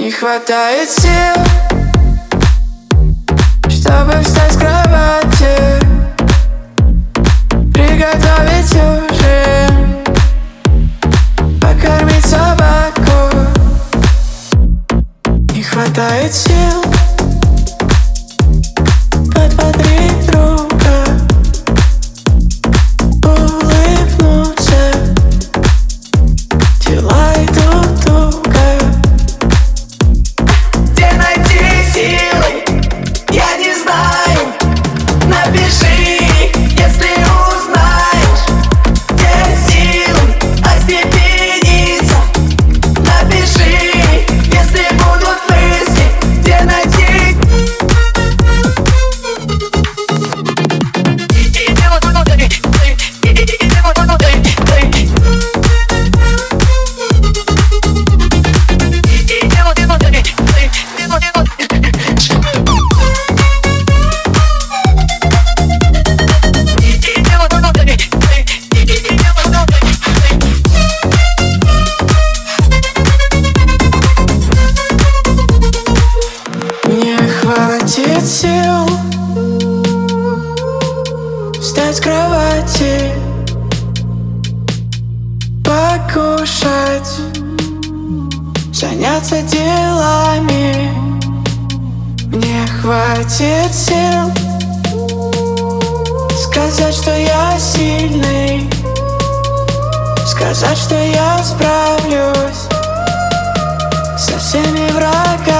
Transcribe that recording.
Не хватает сил Чтобы встать с кровати. Приготовить ужин Покормить собаку. Не хватает сил Подбодрить друга Улыбнуться. Дела идут сил Встать с кровати Покушать Заняться делами. Мне хватит сил Сказать, что я сильный Сказать, что я справлюсь Со всеми врагами